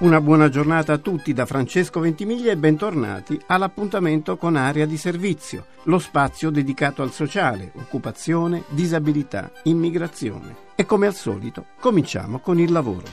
Una buona giornata a tutti da Francesco Ventimiglia e bentornati all'appuntamento con Area di Servizio, lo spazio dedicato al sociale, occupazione, disabilità, immigrazione. E come al solito cominciamo con il lavoro.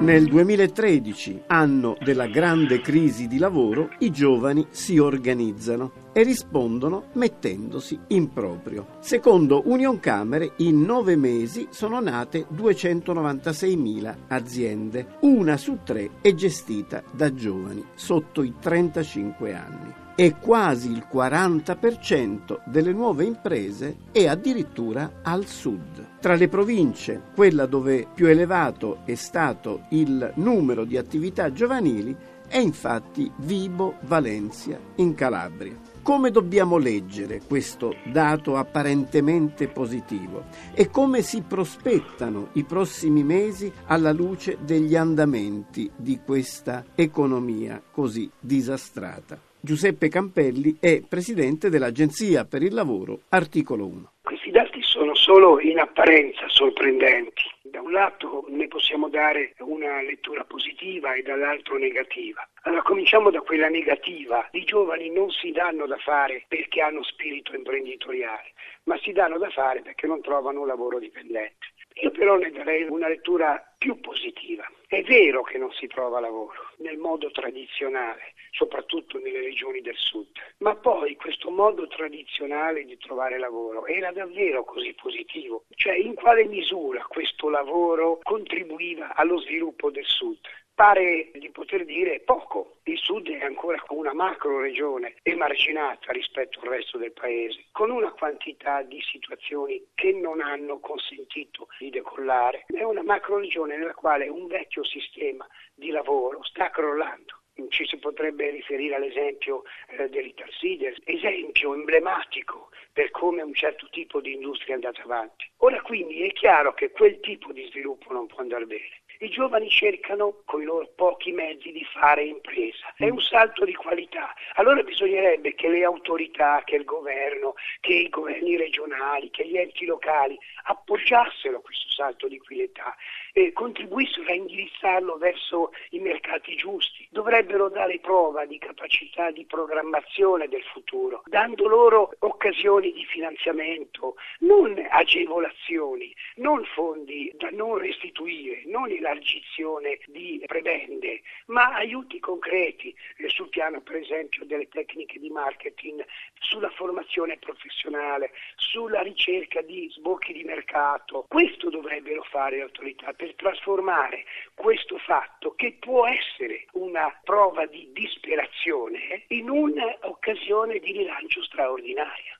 Nel 2013, anno della grande crisi di lavoro, i giovani si organizzano e rispondono mettendosi in proprio. Secondo Union Camere, in nove mesi sono nate 296.000 aziende. Una su tre è gestita da giovani sotto i 35 anni e quasi il 40% delle nuove imprese è addirittura al sud. Tra le province, quella dove più elevato è stato il numero di attività giovanili è infatti Vibo Valencia in Calabria. Come dobbiamo leggere questo dato apparentemente positivo e come si prospettano i prossimi mesi alla luce degli andamenti di questa economia così disastrata? Giuseppe Campelli è presidente dell'Agenzia per il Lavoro Articolo 1. Questi dati sono solo in apparenza sorprendenti. Un lato ne possiamo dare una lettura positiva e dall'altro negativa. Allora cominciamo da quella negativa. I giovani non si danno da fare perché hanno spirito imprenditoriale, ma si danno da fare perché non trovano un lavoro dipendente. Io però ne darei una lettura più positiva. È vero che non si trova lavoro nel modo tradizionale, soprattutto nelle regioni del sud, ma poi questo modo tradizionale di trovare lavoro era davvero così positivo? Cioè in quale misura questo lavoro contribuiva allo sviluppo del sud? Pare di poter dire poco. Il sud è ancora una macro regione emarginata rispetto al resto del paese, con una quantità di situazioni che non hanno consentito di decollare. È una macro regione nella quale un vecchio sistema di lavoro sta crollando ci si potrebbe riferire all'esempio eh, dell'Italsider, esempio emblematico per come un certo tipo di industria è andata avanti. Ora quindi è chiaro che quel tipo di sviluppo non può andare bene. I giovani cercano con i loro pochi mezzi di fare impresa. È un salto di qualità. Allora bisognerebbe che le autorità, che il governo, che i governi regionali, che gli enti locali appoggiassero questo salto di qualità e contribuissero a indirizzarlo verso i mercati giusti. Dovrebbero dare prova di capacità di programmazione del futuro, dando loro occasioni di finanziamento, non agevolazioni, non fondi da non restituire, non il l'elargizione di prebende, ma aiuti concreti eh, sul piano per esempio delle tecniche di marketing, sulla formazione professionale, sulla ricerca di sbocchi di mercato. Questo dovrebbero fare le autorità per trasformare questo fatto, che può essere una prova di disperazione, in un'occasione di rilancio straordinaria.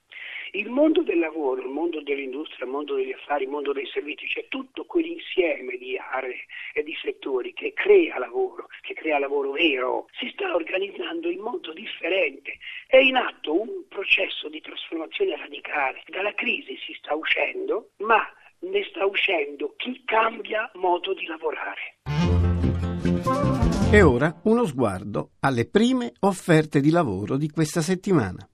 Il mondo del lavoro, il mondo dell'industria, il mondo degli affari, il mondo dei servizi, cioè tutto quell'insieme di aree e di settori che crea lavoro, che crea lavoro vero, si sta organizzando in modo differente. È in atto un processo di trasformazione radicale. Dalla crisi si sta uscendo, ma ne sta uscendo chi cambia modo di lavorare. E ora uno sguardo alle prime offerte di lavoro di questa settimana.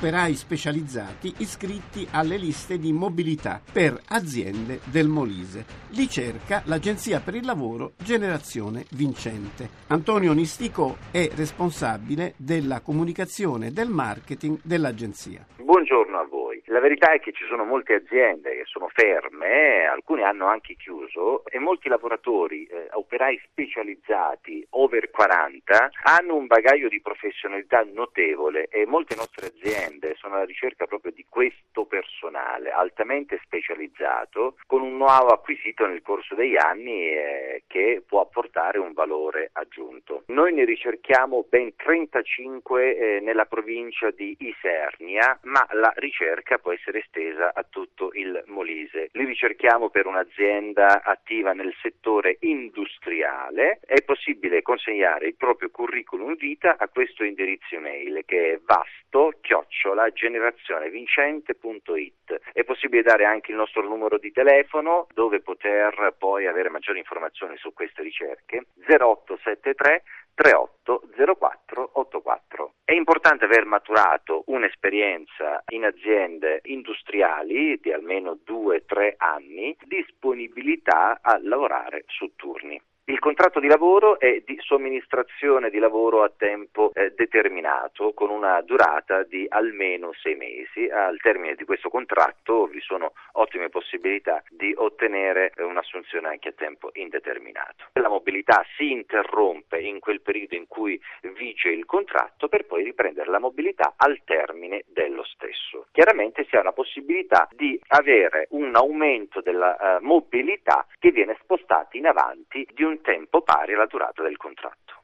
Operai specializzati iscritti alle liste di mobilità per aziende del Molise. Li cerca l'Agenzia per il Lavoro Generazione Vincente. Antonio Nistico è responsabile della comunicazione e del marketing dell'agenzia. Buongiorno a voi. La verità è che ci sono molte aziende che sono ferme, alcune hanno anche chiuso e molti lavoratori, eh, operai specializzati over 40, hanno un bagaglio di professionalità notevole e molte nostre aziende sono alla ricerca proprio di questo personale altamente specializzato con un know-how acquisito nel corso degli anni eh, che può apportare un valore aggiunto. Noi ne ricerchiamo ben 35 eh, nella provincia di Isernia, ma la ricerca può essere estesa a tutto il Molise. Li ricerchiamo per un'azienda attiva nel settore industriale. È possibile consegnare il proprio curriculum vita a questo indirizzo mail che è vasto chiocciola generazionevincente.it. È possibile dare anche il nostro numero di telefono dove poter poi avere maggiori informazioni su queste ricerche 0873 380484. È importante aver maturato un'esperienza in aziende industriali di almeno 2-3 anni, disponibilità a lavorare su turni. Il contratto di lavoro è di somministrazione di lavoro a tempo eh, determinato con una durata di almeno sei mesi. Al termine di questo contratto vi sono ottime possibilità di ottenere eh, un'assunzione anche a tempo indeterminato. La mobilità si interrompe in quel periodo in cui vige il contratto per poi riprendere la mobilità al termine dello stesso. Chiaramente si ha la possibilità di avere un aumento della uh, mobilità che viene spostata in avanti di un tempo pari alla durata del contratto.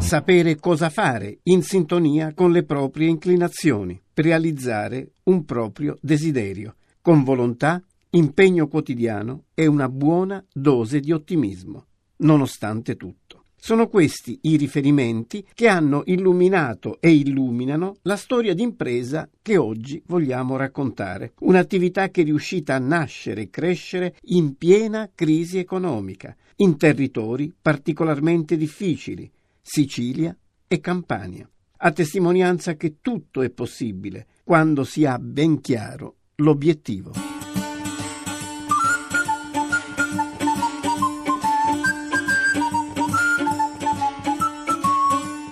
Sapere cosa fare in sintonia con le proprie inclinazioni, realizzare un proprio desiderio, con volontà, impegno quotidiano e una buona dose di ottimismo, nonostante tutto. Sono questi i riferimenti che hanno illuminato e illuminano la storia d'impresa che oggi vogliamo raccontare. Un'attività che è riuscita a nascere e crescere in piena crisi economica, in territori particolarmente difficili, Sicilia e Campania. A testimonianza che tutto è possibile quando si ha ben chiaro l'obiettivo.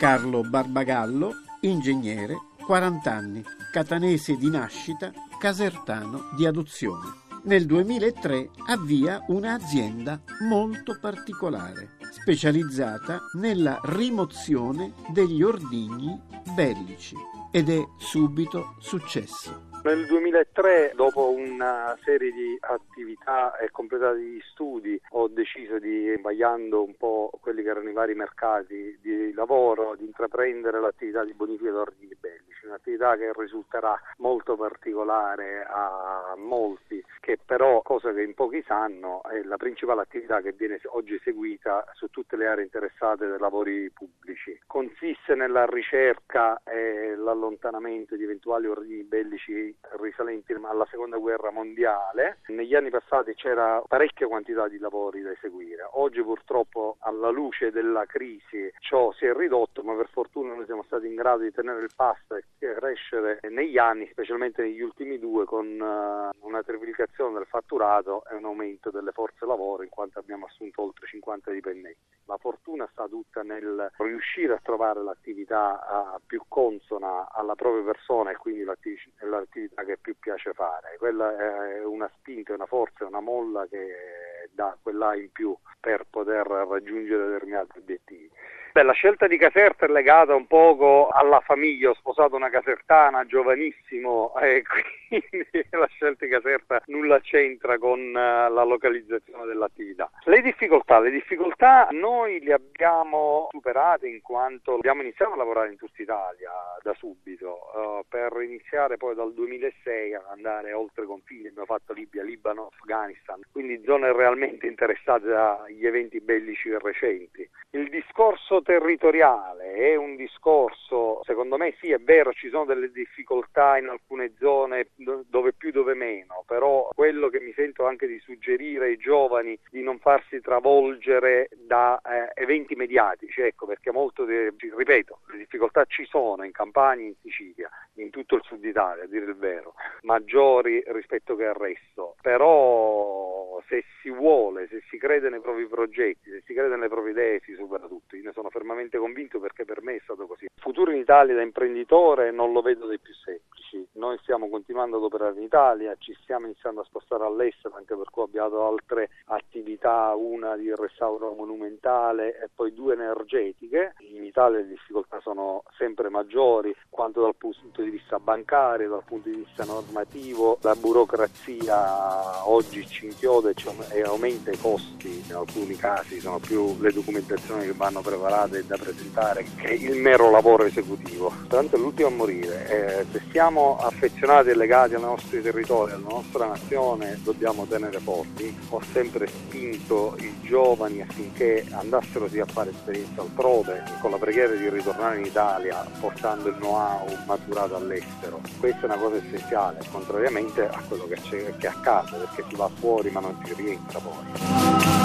Carlo Barbagallo, ingegnere, 40 anni, catanese di nascita, casertano di adozione. Nel 2003 avvia un'azienda molto particolare, specializzata nella rimozione degli ordigni bellici ed è subito successo. Nel 2003, dopo una serie di attività e completati di studi, ho deciso di, vagliando un po' quelli che erano i vari mercati di lavoro, di intraprendere l'attività di bonifica d'ordini bellici, un'attività che risulterà molto particolare a molti, che però, cosa che in pochi sanno, è la principale attività che viene oggi eseguita su tutte le aree interessate dai lavori pubblici. Consiste nella ricerca e l'allontanamento di eventuali ordini bellici risalenti alla seconda guerra mondiale. Negli anni passati c'era parecchia quantità di lavori da eseguire. Oggi purtroppo alla luce della crisi ciò si è ridotto, ma per fortuna noi siamo stati in grado di tenere il passo e crescere negli anni, specialmente negli ultimi due, con eh, una triplicazione del fatturato e un aumento delle forze lavoro, in quanto abbiamo assunto oltre 50 dipendenti. La fortuna sta tutta nel riuscire a trovare l'attività uh, più consona alla propria persona e quindi l'attività che più piace fare. Quella è una spinta, una forza, una molla che dà quella in più per poter raggiungere determinati obiettivi. Beh, la scelta di Caserta è legata un poco alla famiglia, ho sposato una casertana giovanissimo e quindi la scelta di Caserta nulla c'entra con eh, la localizzazione dell'attività. Le difficoltà, le difficoltà noi le abbiamo superate in quanto abbiamo iniziato a lavorare in tutta Italia da subito, uh, per iniziare poi dal 2006 ad andare oltre confini, abbiamo fatto Libia, Libano, Afghanistan, quindi zone realmente interessate dagli eventi bellici recenti. Il discorso territoriale è un discorso, secondo me sì è vero, ci sono delle difficoltà in alcune zone dove più, dove meno, però quello che mi sento anche di suggerire ai giovani di non farsi travolgere da eh, eventi mediatici, ecco perché molto, ripeto, le difficoltà ci sono in Campania, in Sicilia, in tutto il sud Italia, a dire il vero, maggiori rispetto che al resto, però se si vuole, se si crede nei propri progetti, se si crede nelle proprie idee si supera tutto, io ne sono fermamente convinto perché per me è stato così. Futuro in Italia da imprenditore non lo vedo dei più semplici, non noi stiamo continuando ad operare in Italia, ci stiamo iniziando a spostare all'estero anche per cui abbiamo altre attività, una di restauro monumentale e poi due energetiche. In Italia le difficoltà sono sempre maggiori, quanto dal punto di vista bancario, dal punto di vista normativo, la burocrazia oggi ci inchioda e aumenta i costi, in alcuni casi sono più le documentazioni che vanno preparate da presentare che il mero lavoro esecutivo. Tanto è l'ultimo a morire, eh, se siamo affezionati e legati ai nostri territori, alla nostra nazione, dobbiamo tenere forti. Ho sempre spinto i giovani affinché andassero sì a fare esperienza altrove, con la preghiera di ritornare in Italia portando il know-how maturato all'estero. Questa è una cosa essenziale, contrariamente a quello che, che accade, perché si va fuori ma non si rientra poi.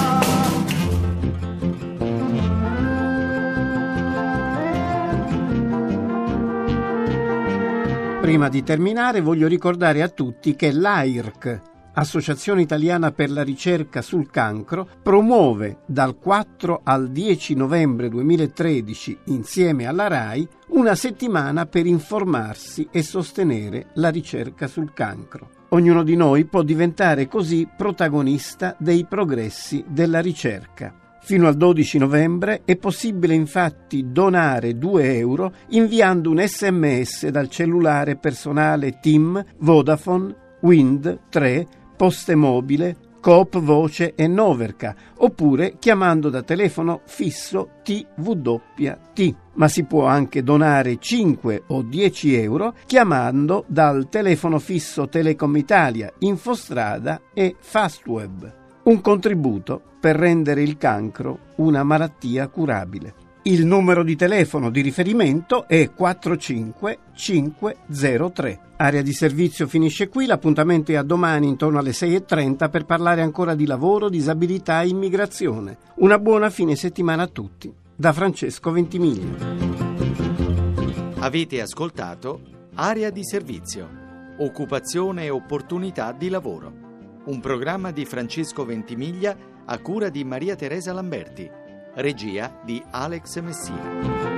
Prima di terminare voglio ricordare a tutti che l'AIRC, Associazione Italiana per la Ricerca sul Cancro, promuove dal 4 al 10 novembre 2013 insieme alla RAI una settimana per informarsi e sostenere la ricerca sul cancro. Ognuno di noi può diventare così protagonista dei progressi della ricerca. Fino al 12 novembre è possibile infatti donare 2 euro inviando un sms dal cellulare personale TIM, Vodafone, Wind 3, Poste Mobile, Coop Voce e Noverca, oppure chiamando da telefono fisso TWT. Ma si può anche donare 5 o 10 euro chiamando dal telefono fisso Telecom Italia, Infostrada e Fastweb un contributo per rendere il cancro una malattia curabile. Il numero di telefono di riferimento è 45503. Area di servizio finisce qui, l'appuntamento è a domani intorno alle 6.30 per parlare ancora di lavoro, disabilità e immigrazione. Una buona fine settimana a tutti. Da Francesco Ventimiglia. Avete ascoltato Area di servizio, occupazione e opportunità di lavoro un programma di Francesco Ventimiglia a cura di Maria Teresa Lamberti, regia di Alex Messina.